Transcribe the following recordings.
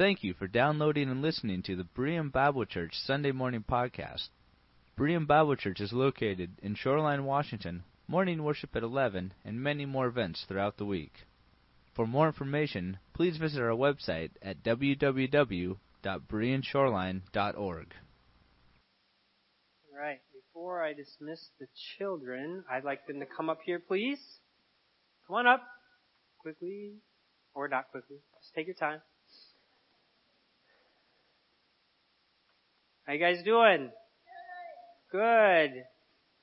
Thank you for downloading and listening to the Berean Bible Church Sunday Morning Podcast. Berean Bible Church is located in Shoreline, Washington, morning worship at 11, and many more events throughout the week. For more information, please visit our website at www.bereanshoreline.org. All right, before I dismiss the children, I'd like them to come up here, please. Come on up. Quickly. Or not quickly. Just take your time. How you guys doing? Good.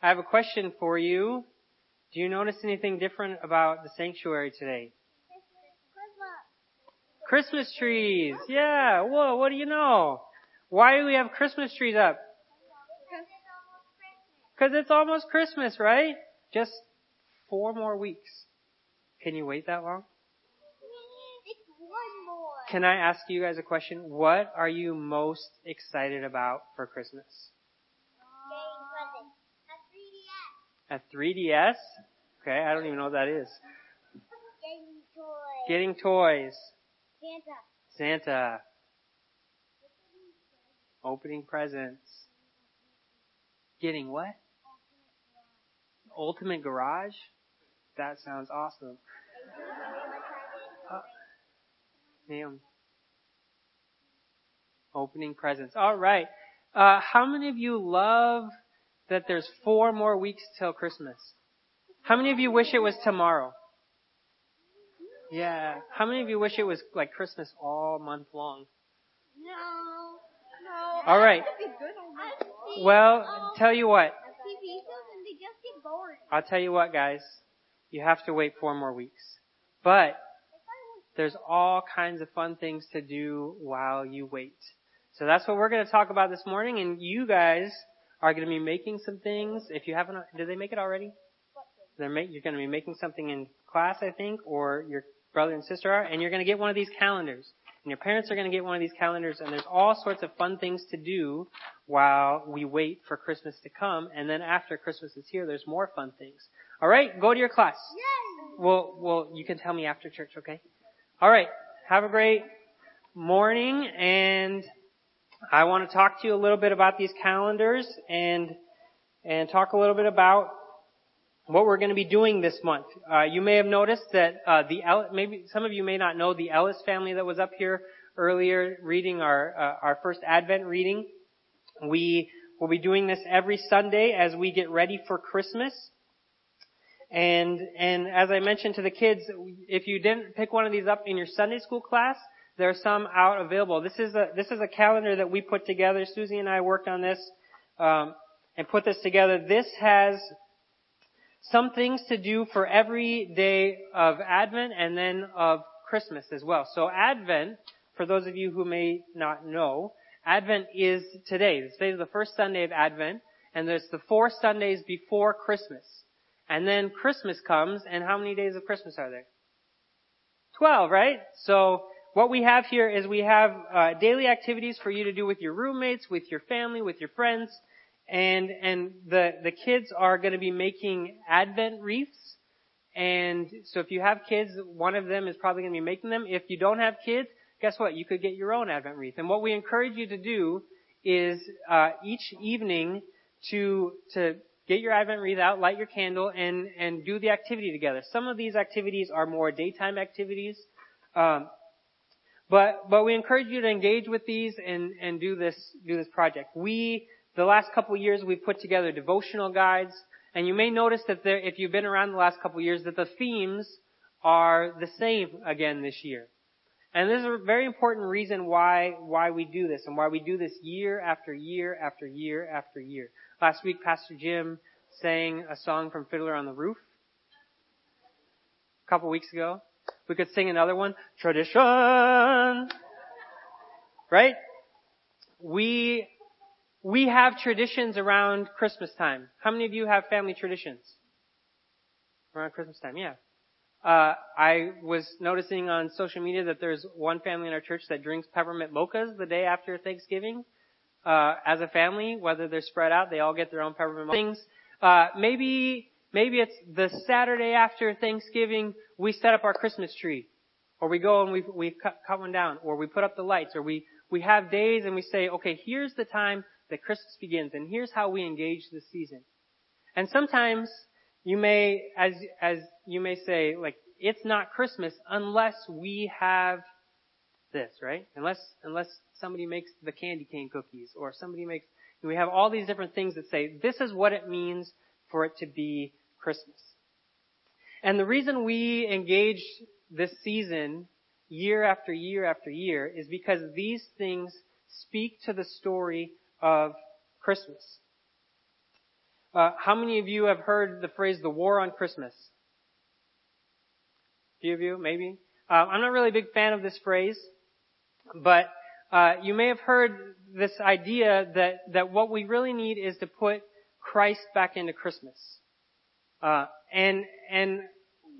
I have a question for you. Do you notice anything different about the sanctuary today? Christmas trees. Yeah. Whoa, what do you know? Why do we have Christmas trees up? Because it's almost Christmas, right? Just four more weeks. Can you wait that long? Can I ask you guys a question? What are you most excited about for Christmas? Getting presents. A 3DS. Okay, I don't even know what that is. Getting toys. Getting toys. Santa. Santa. Opening presents. Getting what? Ultimate garage? That sounds awesome. Naomi. Opening presents. Alright. Uh, how many of you love that there's four more weeks till Christmas? How many of you wish it was tomorrow? Yeah. How many of you wish it was like Christmas all month long? No. No. All right. That'd be good on my Well, tell you what. TV shows and they just get boring. I'll tell you what, guys. You have to wait four more weeks. But there's all kinds of fun things to do while you wait. So that's what we're going to talk about this morning. And you guys are going to be making some things. If you haven't, did they make it already? They're make, you're going to be making something in class, I think, or your brother and sister are, and you're going to get one of these calendars. And your parents are going to get one of these calendars, and there's all sorts of fun things to do while we wait for Christmas to come. And then after Christmas is here, there's more fun things. All right, go to your class. Yay! Well, well, you can tell me after church, okay? All right. Have a great morning, and I want to talk to you a little bit about these calendars and and talk a little bit about what we're going to be doing this month. Uh, you may have noticed that uh, the maybe some of you may not know the Ellis family that was up here earlier reading our uh, our first Advent reading. We will be doing this every Sunday as we get ready for Christmas. And, and as I mentioned to the kids, if you didn't pick one of these up in your Sunday school class, there are some out available. This is a, this is a calendar that we put together. Susie and I worked on this, um, and put this together. This has some things to do for every day of Advent and then of Christmas as well. So Advent, for those of you who may not know, Advent is today. Today is the first Sunday of Advent, and there's the four Sundays before Christmas. And then Christmas comes, and how many days of Christmas are there? Twelve, right? So what we have here is we have uh, daily activities for you to do with your roommates, with your family, with your friends, and and the the kids are going to be making Advent wreaths. And so if you have kids, one of them is probably going to be making them. If you don't have kids, guess what? You could get your own Advent wreath. And what we encourage you to do is uh, each evening to to get your Advent wreath out, light your candle, and and do the activity together. Some of these activities are more daytime activities, um, but but we encourage you to engage with these and and do this do this project. We the last couple of years we've put together devotional guides, and you may notice that there, if you've been around the last couple of years, that the themes are the same again this year. And this is a very important reason why why we do this and why we do this year after year after year after year. Last week, Pastor Jim sang a song from Fiddler on the Roof. A couple weeks ago, we could sing another one, Tradition. Right? We we have traditions around Christmas time. How many of you have family traditions around Christmas time? Yeah. Uh, I was noticing on social media that there's one family in our church that drinks peppermint mochas the day after Thanksgiving. Uh, as a family, whether they're spread out, they all get their own peppermint things. Uh, maybe maybe it's the Saturday after Thanksgiving we set up our Christmas tree. Or we go and we, we cut, cut one down, or we put up the lights, or we, we have days and we say, okay, here's the time that Christmas begins, and here's how we engage the season. And sometimes you may, as, as you may say, like, it's not Christmas unless we have this, right? Unless, unless somebody makes the candy cane cookies, or somebody makes, we have all these different things that say, this is what it means for it to be Christmas. And the reason we engage this season year after year after year is because these things speak to the story of Christmas. Uh, how many of you have heard the phrase "the war on Christmas"? A few of you, maybe. Uh, I'm not really a big fan of this phrase, but uh, you may have heard this idea that that what we really need is to put Christ back into Christmas. Uh, and and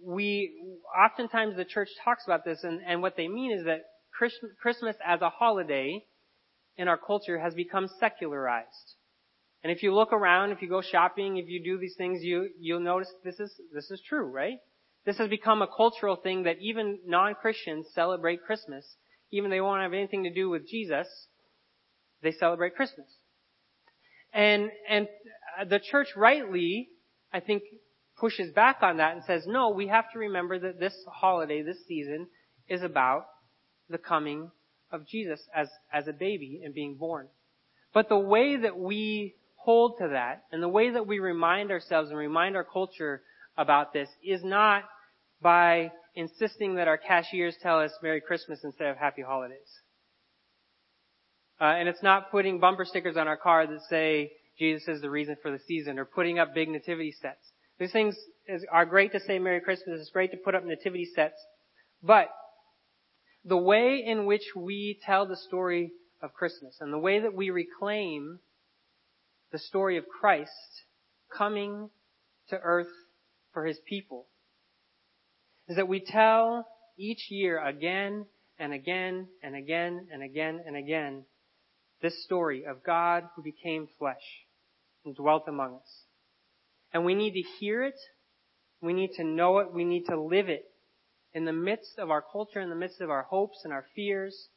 we oftentimes the church talks about this, and, and what they mean is that Christmas as a holiday in our culture has become secularized. And if you look around, if you go shopping, if you do these things, you you'll notice this is this is true, right? This has become a cultural thing that even non-Christians celebrate Christmas, even they won't have anything to do with Jesus. They celebrate Christmas. And and uh, the church rightly, I think, pushes back on that and says, no, we have to remember that this holiday, this season, is about the coming of Jesus as, as a baby and being born. But the way that we hold to that and the way that we remind ourselves and remind our culture about this is not by insisting that our cashiers tell us Merry Christmas instead of Happy Holidays. Uh, and it's not putting bumper stickers on our car that say Jesus is the reason for the season or putting up big nativity sets. These things is, are great to say Merry Christmas. It's great to put up nativity sets. But the way in which we tell the story of Christmas and the way that we reclaim the story of Christ coming to earth for his people is that we tell each year again and again and again and again and again this story of God who became flesh and dwelt among us. And we need to hear it. We need to know it. We need to live it in the midst of our culture, in the midst of our hopes and our fears.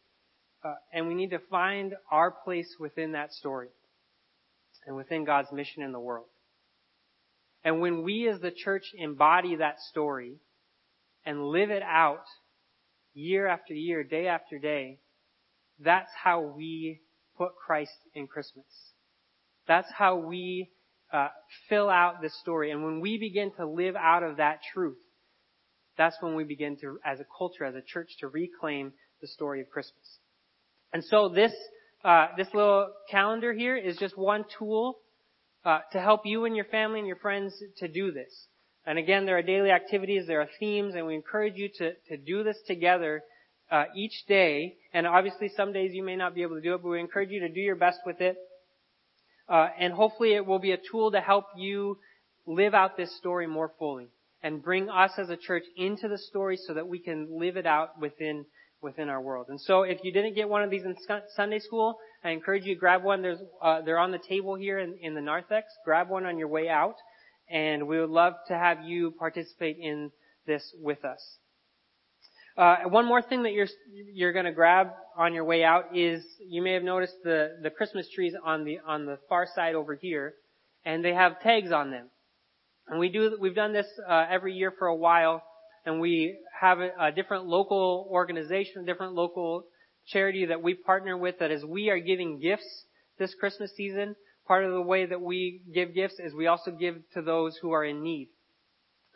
Uh, and we need to find our place within that story and within God's mission in the world. And when we as the church embody that story and live it out year after year, day after day, that's how we put Christ in Christmas. That's how we uh, fill out this story. And when we begin to live out of that truth, that's when we begin to, as a culture, as a church, to reclaim the story of Christmas. And so this, uh, this little calendar here is just one tool uh, to help you and your family and your friends to do this. And again, there are daily activities, there are themes, and we encourage you to, to do this together uh, each day. And obviously, some days you may not be able to do it, but we encourage you to do your best with it. Uh, and hopefully it will be a tool to help you live out this story more fully and bring us as a church into the story so that we can live it out within within our world. And so if you didn't get one of these in Sunday school, I encourage you to grab one. There's uh, they're on the table here in, in the narthex. Grab one on your way out, and we would love to have you participate in this with us. Uh, one more thing that you're you're going to grab on your way out is you may have noticed the the Christmas trees on the on the far side over here, and they have tags on them. And we do we've done this uh, every year for a while, and we have a, different local organization, a different local charity that we partner with. That as we are giving gifts this Christmas season, part of the way that we give gifts is we also give to those who are in need.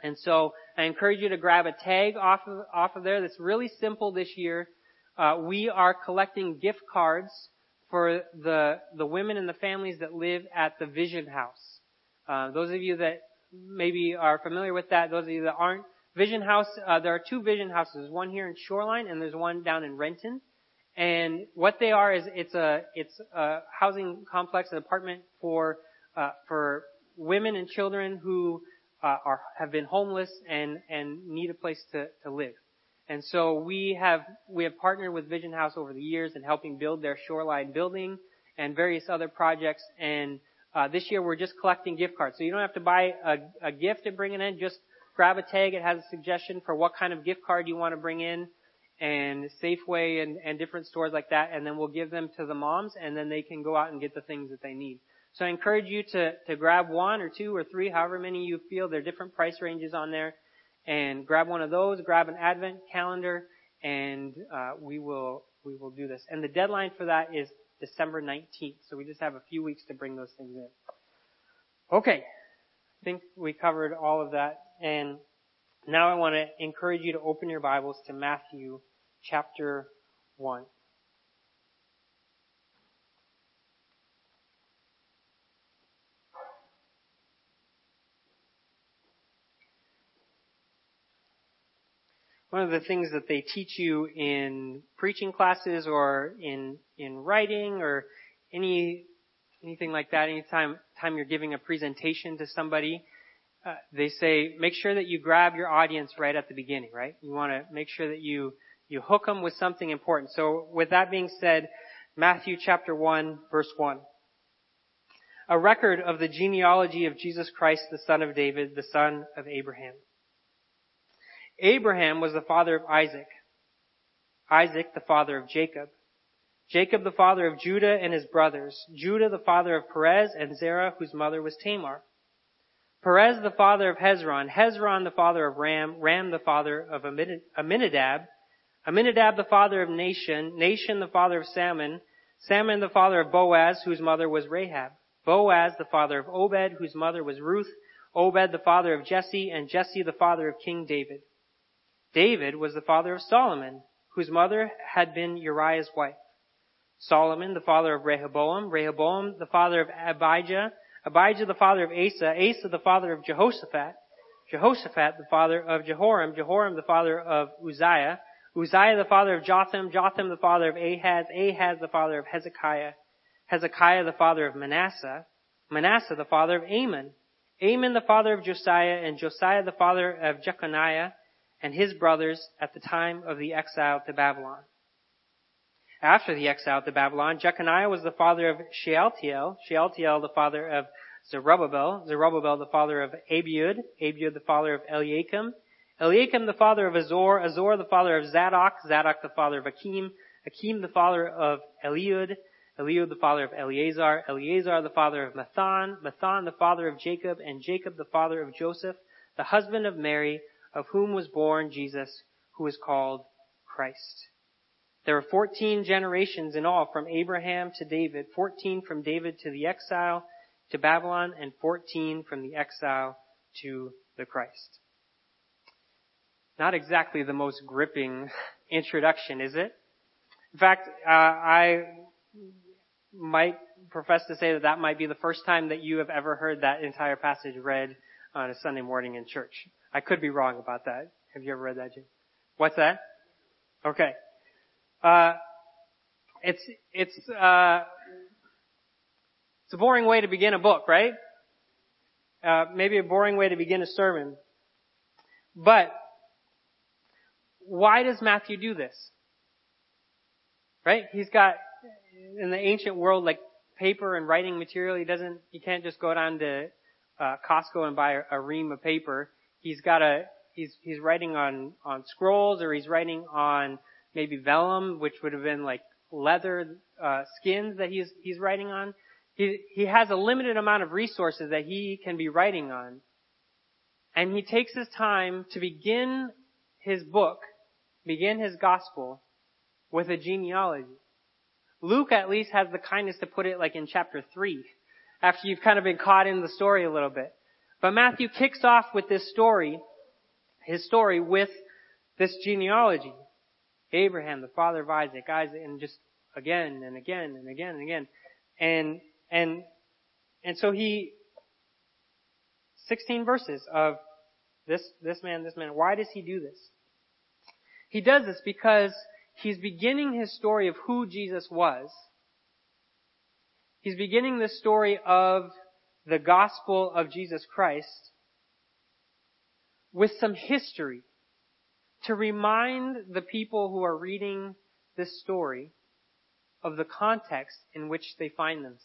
And so I encourage you to grab a tag off of, off of there that's really simple this year. Uh, we are collecting gift cards for the, the women and the families that live at the Vision House. Uh, those of you that maybe are familiar with that, those of you that aren't, Vision House, uh, there are two Vision Houses, one here in Shoreline and there's one down in Renton. And what they are is it's a it's a housing complex, an apartment for uh, for women and children who uh, are have been homeless and and need a place to to live. And so we have we have partnered with Vision House over the years in helping build their shoreline building and various other projects. And uh, this year we're just collecting gift cards, so you don't have to buy a, a gift and bring it in. Just grab a tag. It has a suggestion for what kind of gift card you want to bring in, and Safeway and, and different stores like that, and then we'll give them to the moms, and then they can go out and get the things that they need. So I encourage you to, to grab one or two or three, however many you feel. There are different price ranges on there. And grab one of those, grab an advent calendar, and uh, we will we will do this. And the deadline for that is December 19th. So we just have a few weeks to bring those things in. Okay. Think we covered all of that. And now I want to encourage you to open your Bibles to Matthew chapter 1. one of the things that they teach you in preaching classes or in in writing or any anything like that anytime time you're giving a presentation to somebody uh, they say make sure that you grab your audience right at the beginning right you want to make sure that you you hook them with something important so with that being said Matthew chapter 1 verse 1 a record of the genealogy of Jesus Christ the son of David the son of Abraham Abraham was the father of Isaac. Isaac the father of Jacob. Jacob the father of Judah and his brothers. Judah the father of Perez and Zerah whose mother was Tamar. Perez the father of Hezron. Hezron the father of Ram. Ram the father of Amminadab. Amminadab the father of Nahshon. Nahshon the father of Salmon. Salmon the father of Boaz whose mother was Rahab. Boaz the father of Obed whose mother was Ruth. Obed the father of Jesse and Jesse the father of King David. David was the father of Solomon, whose mother had been Uriah's wife. Solomon, the father of Rehoboam, Rehoboam, the father of Abijah, Abijah, the father of Asa, Asa, the father of Jehoshaphat, Jehoshaphat, the father of Jehoram, Jehoram, the father of Uzziah, Uzziah, the father of Jotham, Jotham, the father of Ahaz, Ahaz, the father of Hezekiah, Hezekiah, the father of Manasseh, Manasseh, the father of Amon, Amon, the father of Josiah, and Josiah, the father of Jeconiah, and his brothers at the time of the exile to Babylon. After the exile to Babylon, Jeconiah was the father of Shealtiel, Shealtiel the father of Zerubbabel, Zerubbabel the father of Abiud, Abiud the father of Eliakim, Eliakim the father of Azor, Azor the father of Zadok, Zadok the father of Akim, Akim the father of Eliud, Eliud the father of Eleazar, Eleazar the father of Matthan, Matthan the father of Jacob, and Jacob the father of Joseph, the husband of Mary, of whom was born Jesus, who is called Christ. There are 14 generations in all from Abraham to David, 14 from David to the exile to Babylon, and 14 from the exile to the Christ. Not exactly the most gripping introduction, is it? In fact, uh, I might profess to say that that might be the first time that you have ever heard that entire passage read on a Sunday morning in church. I could be wrong about that. Have you ever read that, Jim? What's that? Okay. Uh, it's, it's, uh, it's a boring way to begin a book, right? Uh, maybe a boring way to begin a sermon. But, why does Matthew do this? Right? He's got, in the ancient world, like paper and writing material, he doesn't, he can't just go down to, uh, Costco and buy a, a ream of paper he's got a he's he's writing on on scrolls or he's writing on maybe vellum, which would have been like leather uh, skins that he's he's writing on. He he has a limited amount of resources that he can be writing on, and he takes his time to begin his book, begin his gospel with a genealogy. Luke at least has the kindness to put it like in chapter three, after you've kind of been caught in the story a little bit. But Matthew kicks off with this story, his story with this genealogy. Abraham, the father of Isaac, Isaac, and just again and again and again and again. And, and, and so he, 16 verses of this, this man, this man. Why does he do this? He does this because he's beginning his story of who Jesus was. He's beginning the story of the gospel of Jesus Christ with some history to remind the people who are reading this story of the context in which they find themselves.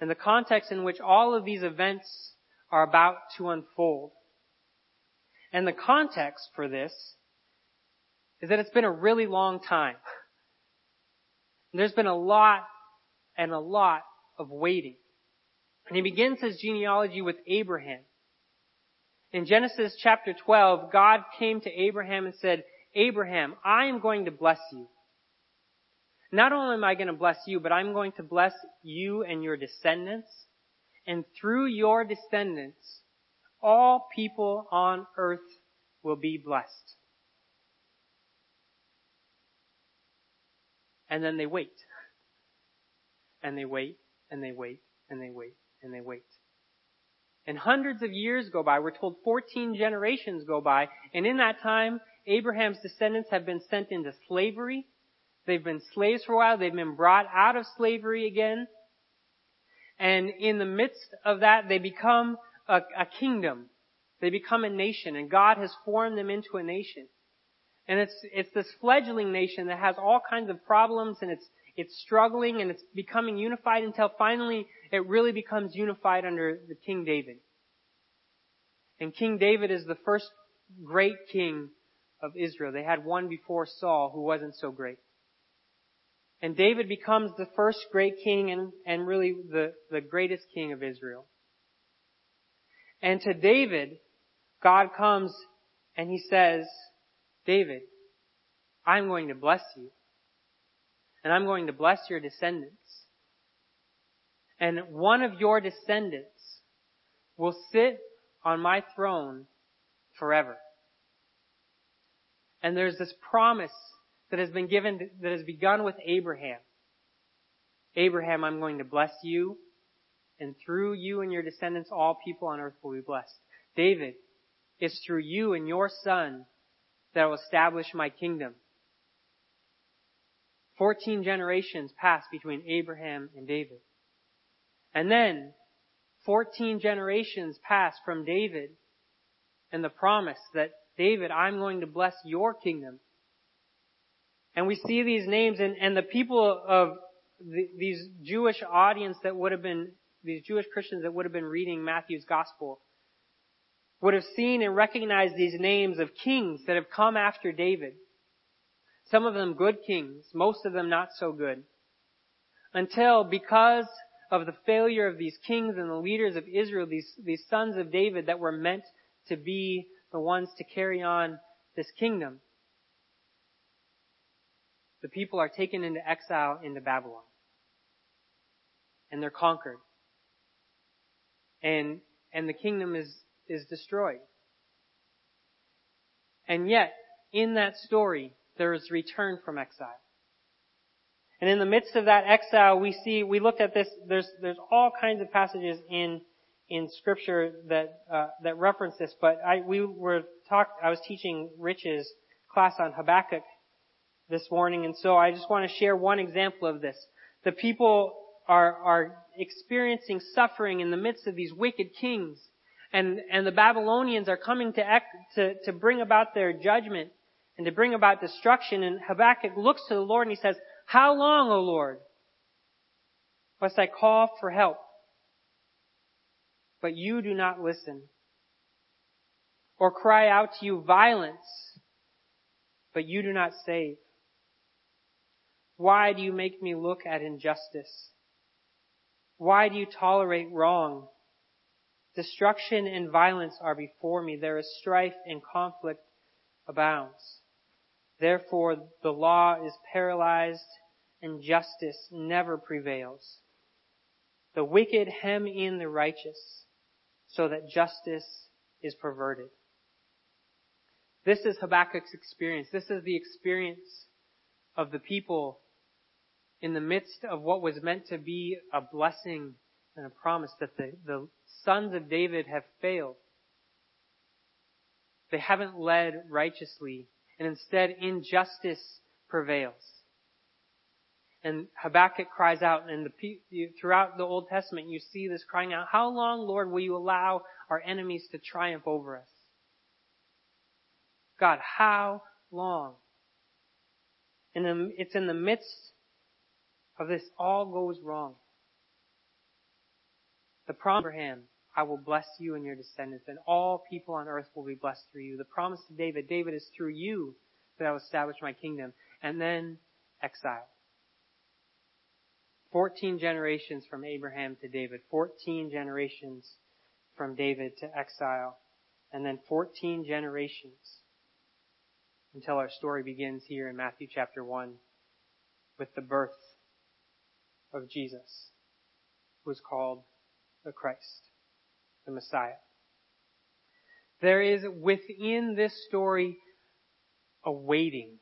And the context in which all of these events are about to unfold. And the context for this is that it's been a really long time. There's been a lot and a lot of waiting. And he begins his genealogy with Abraham. In Genesis chapter 12, God came to Abraham and said, Abraham, I am going to bless you. Not only am I going to bless you, but I'm going to bless you and your descendants. And through your descendants, all people on earth will be blessed. And then they wait. And they wait, and they wait, and they wait, and they wait. And hundreds of years go by. We're told 14 generations go by. And in that time, Abraham's descendants have been sent into slavery. They've been slaves for a while. They've been brought out of slavery again. And in the midst of that, they become a, a kingdom. They become a nation. And God has formed them into a nation. And it's, it's this fledgling nation that has all kinds of problems and it's, it's struggling and it's becoming unified until finally it really becomes unified under the King David. And King David is the first great king of Israel. They had one before Saul who wasn't so great. And David becomes the first great king and, and really the, the greatest king of Israel. And to David, God comes and he says, David, I'm going to bless you. And I'm going to bless your descendants. And one of your descendants will sit on my throne forever. And there's this promise that has been given, that has begun with Abraham. Abraham, I'm going to bless you, and through you and your descendants, all people on earth will be blessed. David, it's through you and your son that I will establish my kingdom. Fourteen generations passed between Abraham and David. And then, 14 generations passed from David and the promise that, David, I'm going to bless your kingdom. And we see these names and, and the people of the, these Jewish audience that would have been, these Jewish Christians that would have been reading Matthew's gospel would have seen and recognized these names of kings that have come after David. Some of them good kings, most of them not so good. Until because of the failure of these kings and the leaders of Israel, these, these sons of David that were meant to be the ones to carry on this kingdom. The people are taken into exile into Babylon. And they're conquered. And, and the kingdom is, is destroyed. And yet, in that story, there is return from exile. And in the midst of that exile, we see, we looked at this, there's, there's all kinds of passages in, in scripture that, uh, that reference this, but I, we were talked, I was teaching Rich's class on Habakkuk this morning, and so I just want to share one example of this. The people are, are experiencing suffering in the midst of these wicked kings, and, and the Babylonians are coming to to, to bring about their judgment and to bring about destruction, and Habakkuk looks to the Lord and he says, how long, O Lord, must I call for help? But you do not listen. Or cry out to you violence, but you do not save. Why do you make me look at injustice? Why do you tolerate wrong? Destruction and violence are before me. There is strife and conflict abounds. Therefore, the law is paralyzed and justice never prevails. The wicked hem in the righteous so that justice is perverted. This is Habakkuk's experience. This is the experience of the people in the midst of what was meant to be a blessing and a promise that the, the sons of David have failed. They haven't led righteously and instead injustice prevails. And Habakkuk cries out, and the, throughout the Old Testament you see this crying out, How long, Lord, will you allow our enemies to triumph over us? God, how long? And it's in the midst of this all goes wrong. The promise of Abraham, I will bless you and your descendants, and all people on earth will be blessed through you. The promise to David, David is through you that I will establish my kingdom. And then exile. 14 generations from Abraham to David. 14 generations from David to exile. And then 14 generations until our story begins here in Matthew chapter 1 with the birth of Jesus, who is called the Christ, the Messiah. There is within this story a waiting,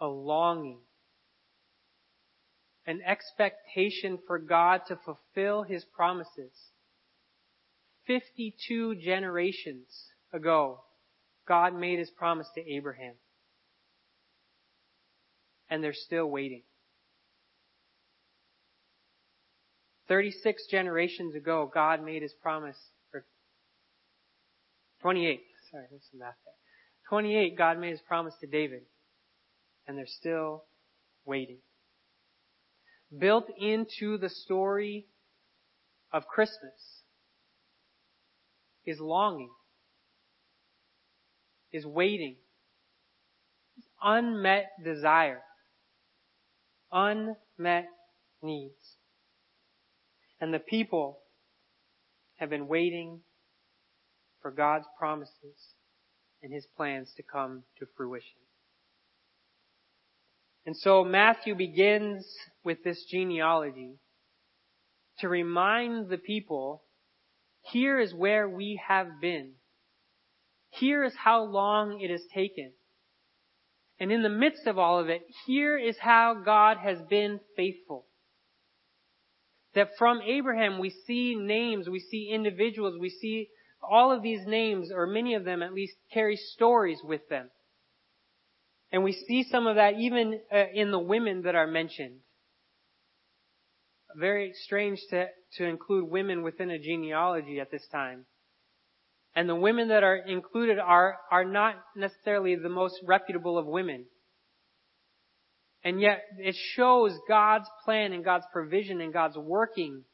a longing, an expectation for God to fulfill His promises. 52 generations ago, God made His promise to Abraham. And they're still waiting. 36 generations ago, God made His promise, or 28, sorry, there's some math there. 28, God made His promise to David. And they're still waiting. Built into the story of Christmas is longing, is waiting, is unmet desire, unmet needs. And the people have been waiting for God's promises and His plans to come to fruition. And so Matthew begins with this genealogy to remind the people, here is where we have been. Here is how long it has taken. And in the midst of all of it, here is how God has been faithful. That from Abraham we see names, we see individuals, we see all of these names, or many of them at least, carry stories with them. And we see some of that even uh, in the women that are mentioned. Very strange to, to include women within a genealogy at this time. And the women that are included are, are not necessarily the most reputable of women. And yet it shows God's plan and God's provision and God's working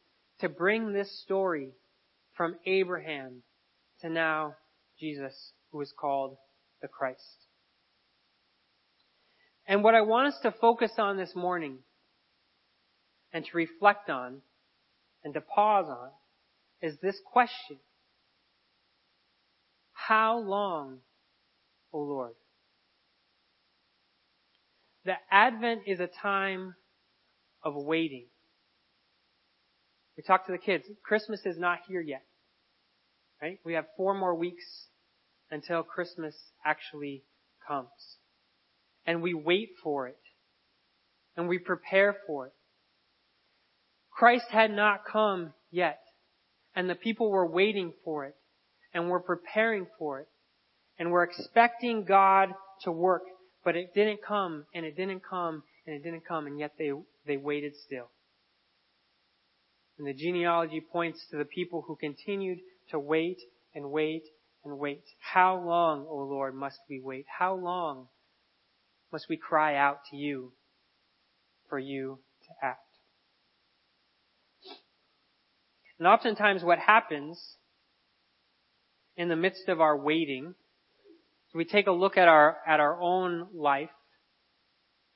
to bring this story from Abraham to now Jesus, who is called the Christ. And what I want us to focus on this morning and to reflect on and to pause on is this question. How long, O Lord? The Advent is a time of waiting. We talk to the kids. Christmas is not here yet. Right? We have four more weeks until Christmas actually comes. And we wait for it. And we prepare for it. Christ had not come yet. And the people were waiting for it. And were preparing for it. And were expecting God to work. But it didn't come, and it didn't come, and it didn't come, and yet they, they waited still. And the genealogy points to the people who continued to wait and wait and wait. How long, O Lord, must we wait? How long must we cry out to you for you to act? And oftentimes what happens in the midst of our waiting we take a look at our, at our own life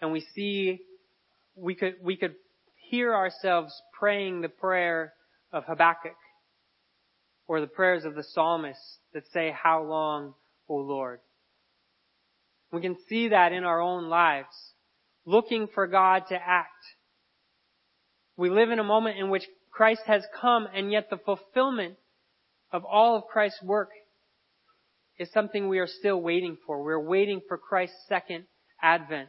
and we see we could, we could hear ourselves praying the prayer of Habakkuk or the prayers of the psalmists that say, How long, O Lord? We can see that in our own lives, looking for God to act. We live in a moment in which Christ has come and yet the fulfillment of all of Christ's work is something we are still waiting for. We're waiting for Christ's second advent.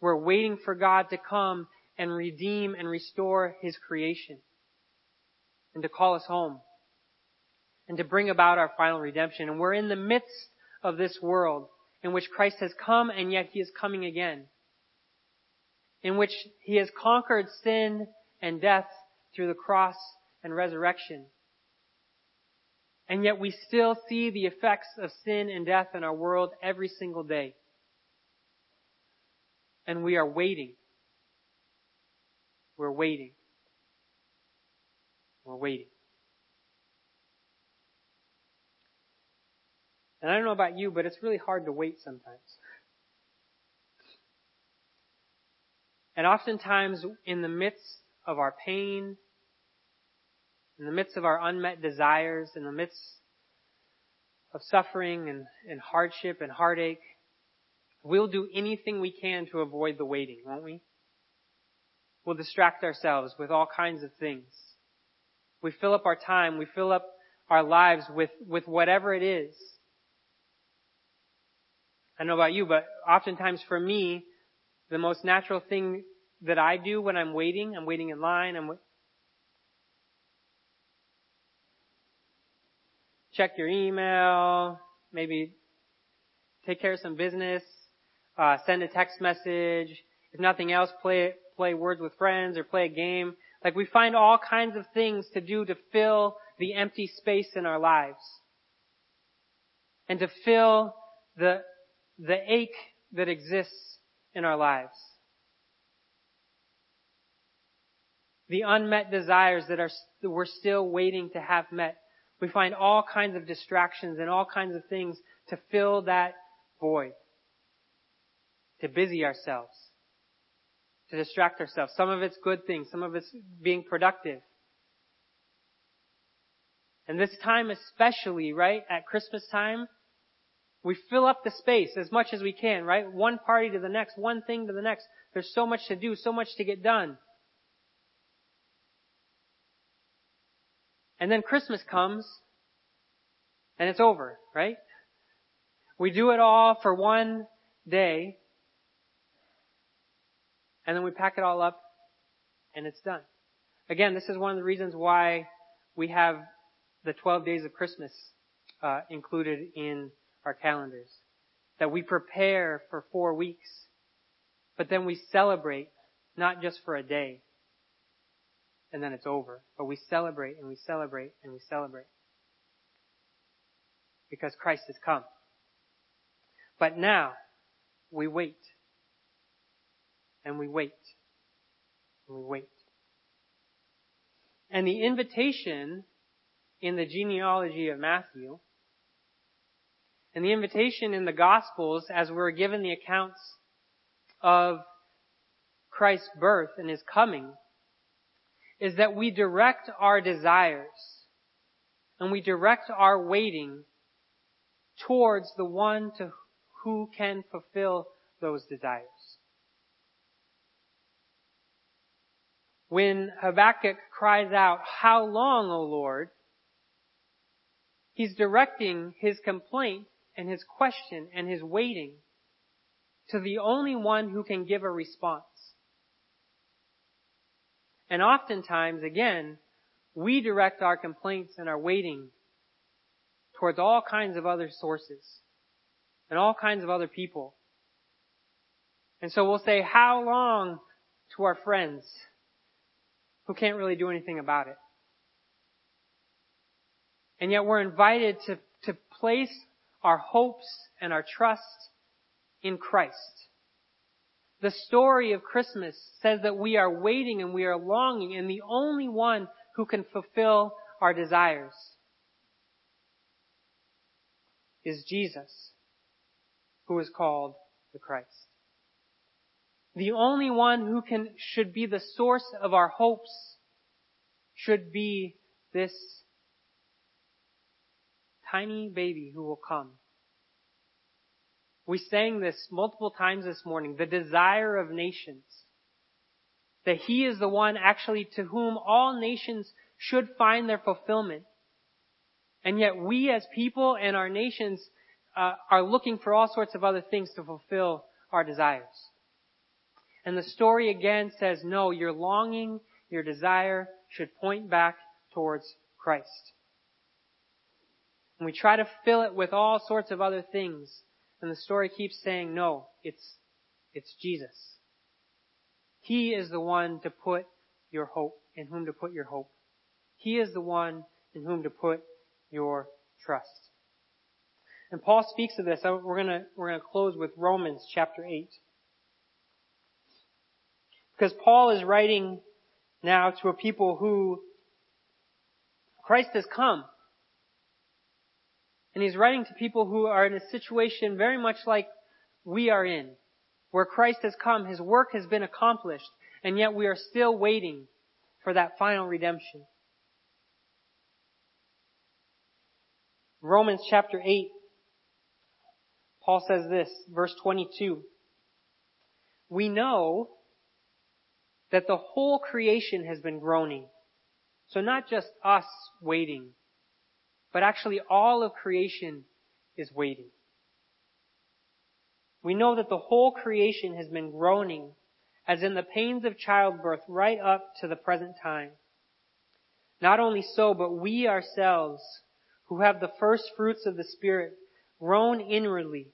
We're waiting for God to come and redeem and restore His creation and to call us home and to bring about our final redemption. And we're in the midst of this world in which Christ has come and yet He is coming again. In which He has conquered sin and death through the cross and resurrection. And yet we still see the effects of sin and death in our world every single day. And we are waiting. We're waiting. We're waiting. And I don't know about you, but it's really hard to wait sometimes. And oftentimes, in the midst of our pain, in the midst of our unmet desires, in the midst of suffering and, and hardship and heartache, we'll do anything we can to avoid the waiting, won't we? We'll distract ourselves with all kinds of things. We fill up our time, we fill up our lives with, with whatever it is. I don't know about you, but oftentimes for me, the most natural thing that I do when I'm waiting, I'm waiting in line, I'm check your email, maybe take care of some business, uh, send a text message. If nothing else, play play words with friends or play a game. Like we find all kinds of things to do to fill the empty space in our lives. And to fill the, the ache that exists in our lives. The unmet desires that are, we're still waiting to have met. We find all kinds of distractions and all kinds of things to fill that void. To busy ourselves to distract ourselves. Some of it's good things, some of it's being productive. And this time especially, right, at Christmas time, we fill up the space as much as we can, right? One party to the next, one thing to the next. There's so much to do, so much to get done. And then Christmas comes, and it's over, right? We do it all for one day, and then we pack it all up and it's done. Again, this is one of the reasons why we have the 12 days of Christmas uh, included in our calendars. That we prepare for four weeks, but then we celebrate not just for a day and then it's over, but we celebrate and we celebrate and we celebrate because Christ has come. But now we wait and we wait. And we wait. And the invitation in the genealogy of Matthew, and the invitation in the Gospels as we're given the accounts of Christ's birth and His coming, is that we direct our desires and we direct our waiting towards the one to who can fulfill those desires. when Habakkuk cries out, How long, O Lord? He's directing his complaint and his question and his waiting to the only one who can give a response. And oftentimes, again, we direct our complaints and our waiting towards all kinds of other sources and all kinds of other people. And so we'll say, how long to our friends? who can't really do anything about it. And yet we're invited to, to place our hopes and our trust in Christ. The story of Christmas says that we are waiting and we are longing and the only one who can fulfill our desires is Jesus, who is called the Christ. The only one who can, should be the source of our hopes should be this tiny baby who will come. We sang this multiple times this morning, the desire of nations. That He is the one actually to whom all nations should find their fulfillment. And yet we as people and our nations uh, are looking for all sorts of other things to fulfill our desires. And the story again says, no, your longing, your desire should point back towards Christ. And we try to fill it with all sorts of other things. And the story keeps saying, no, it's, it's Jesus. He is the one to put your hope, in whom to put your hope. He is the one in whom to put your trust. And Paul speaks of this. We're gonna, we're gonna close with Romans chapter 8. Because Paul is writing now to a people who Christ has come. And he's writing to people who are in a situation very much like we are in, where Christ has come, his work has been accomplished, and yet we are still waiting for that final redemption. Romans chapter 8, Paul says this, verse 22. We know that the whole creation has been groaning. So not just us waiting, but actually all of creation is waiting. We know that the whole creation has been groaning as in the pains of childbirth right up to the present time. Not only so, but we ourselves, who have the first fruits of the Spirit, groan inwardly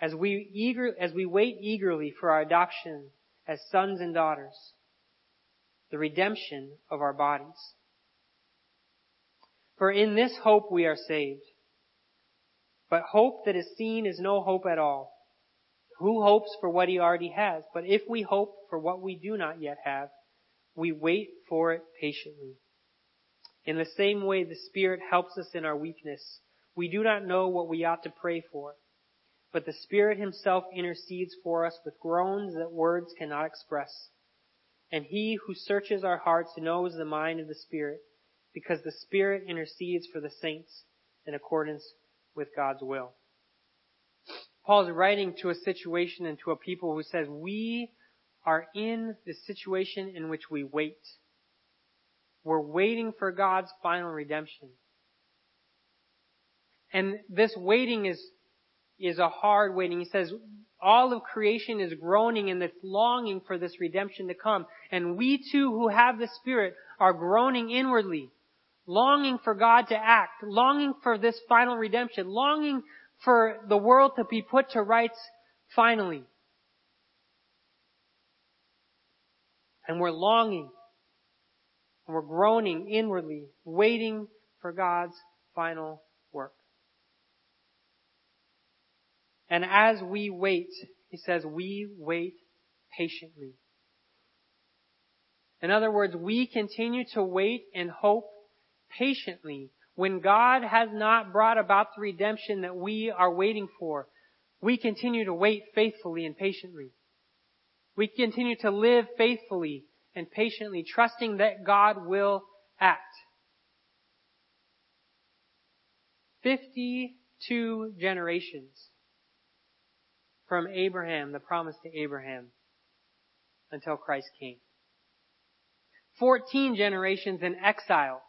as we eager, as we wait eagerly for our adoption as sons and daughters, the redemption of our bodies. For in this hope we are saved. But hope that is seen is no hope at all. Who hopes for what he already has? But if we hope for what we do not yet have, we wait for it patiently. In the same way the Spirit helps us in our weakness. We do not know what we ought to pray for but the Spirit Himself intercedes for us with groans that words cannot express. And He who searches our hearts knows the mind of the Spirit, because the Spirit intercedes for the saints in accordance with God's will. Paul is writing to a situation and to a people who says, we are in the situation in which we wait. We're waiting for God's final redemption. And this waiting is is a hard waiting. He says, all of creation is groaning and it's longing for this redemption to come. And we too who have the Spirit are groaning inwardly, longing for God to act, longing for this final redemption, longing for the world to be put to rights finally. And we're longing and we're groaning inwardly, waiting for God's final work. And as we wait, he says, we wait patiently. In other words, we continue to wait and hope patiently when God has not brought about the redemption that we are waiting for. We continue to wait faithfully and patiently. We continue to live faithfully and patiently, trusting that God will act. 52 generations from Abraham, the promise to Abraham, until Christ came. Fourteen generations in exile,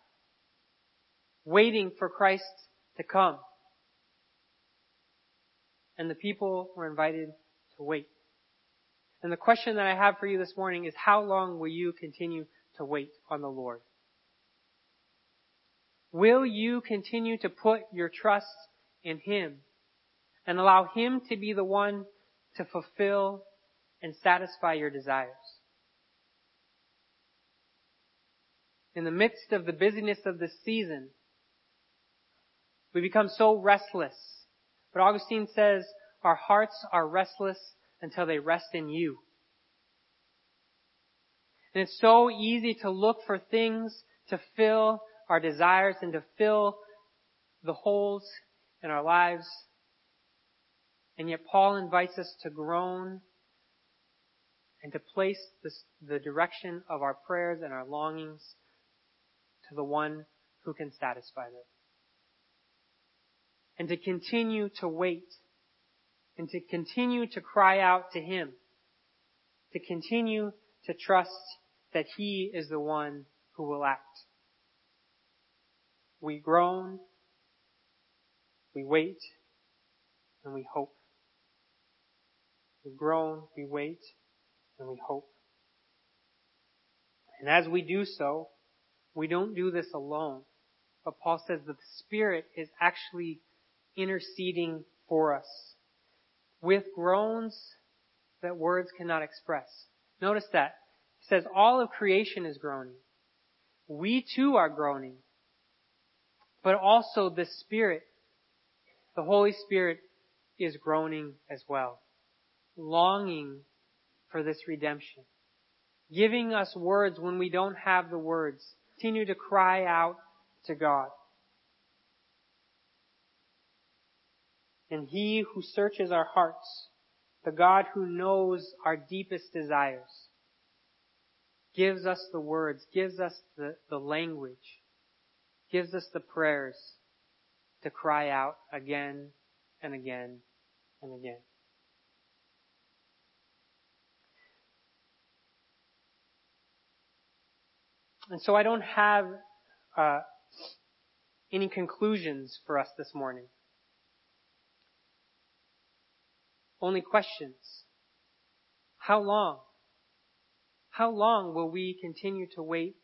waiting for Christ to come. And the people were invited to wait. And the question that I have for you this morning is how long will you continue to wait on the Lord? Will you continue to put your trust in Him and allow Him to be the one to fulfill and satisfy your desires. In the midst of the busyness of this season, we become so restless. But Augustine says, our hearts are restless until they rest in you. And it's so easy to look for things to fill our desires and to fill the holes in our lives and yet Paul invites us to groan and to place this, the direction of our prayers and our longings to the one who can satisfy them. And to continue to wait and to continue to cry out to Him. To continue to trust that He is the one who will act. We groan, we wait, and we hope. We groan, we wait, and we hope. And as we do so, we don't do this alone. But Paul says that the Spirit is actually interceding for us with groans that words cannot express. Notice that. He says all of creation is groaning. We too are groaning. But also the Spirit, the Holy Spirit is groaning as well longing for this redemption. Giving us words when we don't have the words. Continue to cry out to God. And He who searches our hearts, the God who knows our deepest desires, gives us the words, gives us the, the language, gives us the prayers to cry out again and again and again. And so I don't have uh, any conclusions for us this morning. Only questions. How long? How long will we continue to wait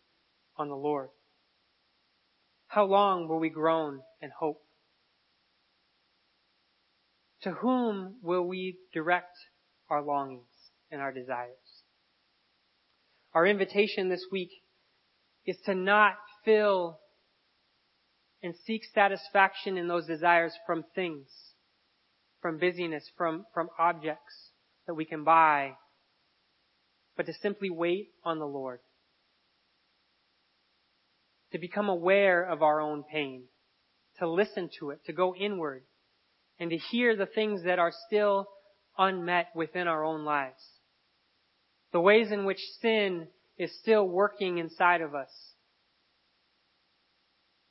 on the Lord? How long will we groan and hope? To whom will we direct our longings and our desires? Our invitation this week is to not fill and seek satisfaction in those desires from things, from busyness, from, from objects that we can buy, but to simply wait on the Lord. To become aware of our own pain, to listen to it, to go inward, and to hear the things that are still unmet within our own lives. The ways in which sin is still working inside of us.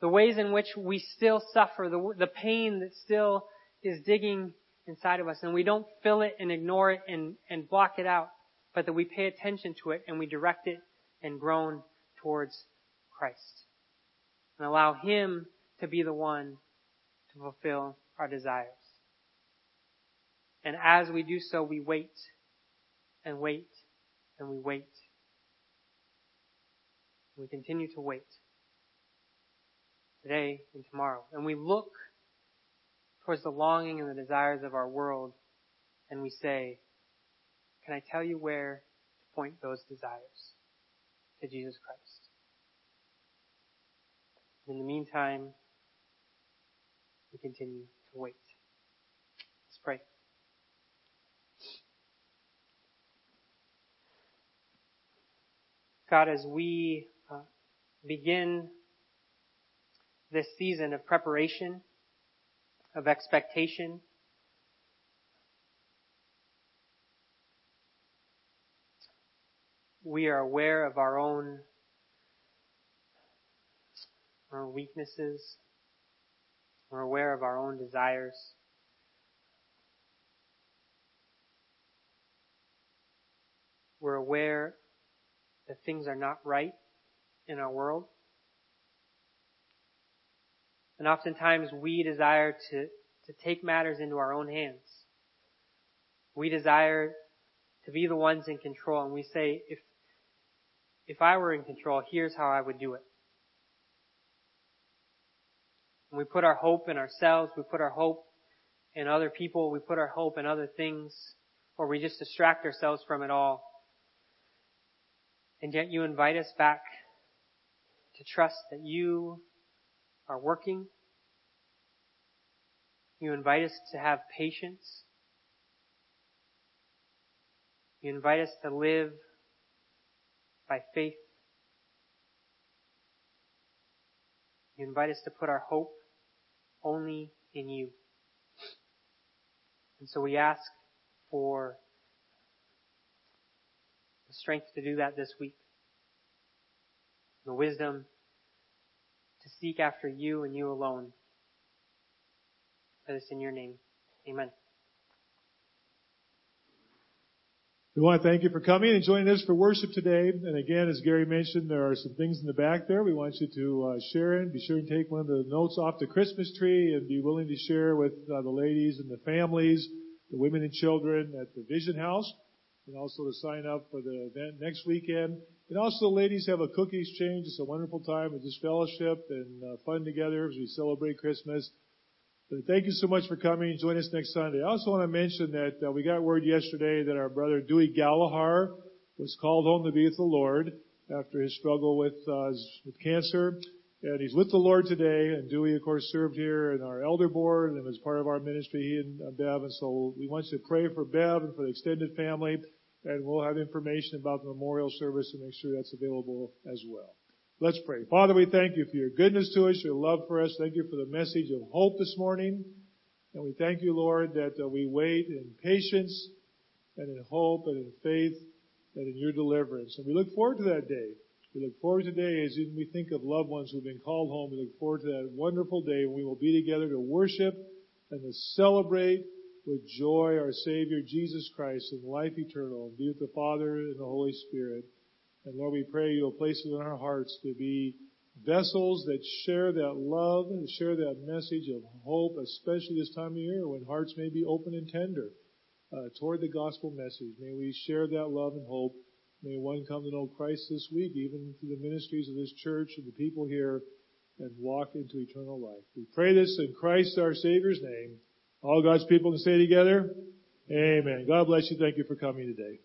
The ways in which we still suffer, the, the pain that still is digging inside of us, and we don't fill it and ignore it and, and block it out, but that we pay attention to it and we direct it and groan towards Christ. And allow Him to be the one to fulfill our desires. And as we do so, we wait and wait and we wait. We continue to wait today and tomorrow. And we look towards the longing and the desires of our world and we say, can I tell you where to point those desires? To Jesus Christ. In the meantime, we continue to wait. Let's pray. God, as we uh, begin this season of preparation, of expectation, we are aware of our own our weaknesses. We're aware of our own desires. We're aware that things are not right in our world. And oftentimes we desire to, to take matters into our own hands. We desire to be the ones in control and we say, if, if I were in control, here's how I would do it. And we put our hope in ourselves, we put our hope in other people, we put our hope in other things, or we just distract ourselves from it all. And yet you invite us back to trust that you are working. You invite us to have patience. You invite us to live by faith. You invite us to put our hope only in you. And so we ask for the strength to do that this week. The wisdom seek after you and you alone. Let us in your name. Amen. We want to thank you for coming and joining us for worship today. And again, as Gary mentioned, there are some things in the back there we want you to uh, share in. Be sure and take one of the notes off the Christmas tree and be willing to share with uh, the ladies and the families, the women and children at the Vision House, and also to sign up for the event next weekend. And also, the ladies have a cookie exchange. It's a wonderful time of just fellowship and uh, fun together as we celebrate Christmas. But thank you so much for coming. Join us next Sunday. I also want to mention that uh, we got word yesterday that our brother Dewey Gallagher was called home to be with the Lord after his struggle with uh, with cancer. And he's with the Lord today. And Dewey, of course, served here in our elder board and was part of our ministry, he and uh, Bev. And so we want you to pray for Bev and for the extended family. And we'll have information about the memorial service and make sure that's available as well. Let's pray. Father, we thank you for your goodness to us, your love for us. Thank you for the message of hope this morning. And we thank you, Lord, that uh, we wait in patience and in hope and in faith and in your deliverance. And we look forward to that day. We look forward to today as we think of loved ones who've been called home. We look forward to that wonderful day when we will be together to worship and to celebrate with joy our Savior Jesus Christ in life eternal be with the Father and the Holy Spirit. And Lord, we pray you'll place it in our hearts to be vessels that share that love and share that message of hope, especially this time of year when hearts may be open and tender uh, toward the gospel message. May we share that love and hope. May one come to know Christ this week, even through the ministries of this church and the people here, and walk into eternal life. We pray this in Christ our Savior's name. All God's people can say together, Amen. God bless you. Thank you for coming today.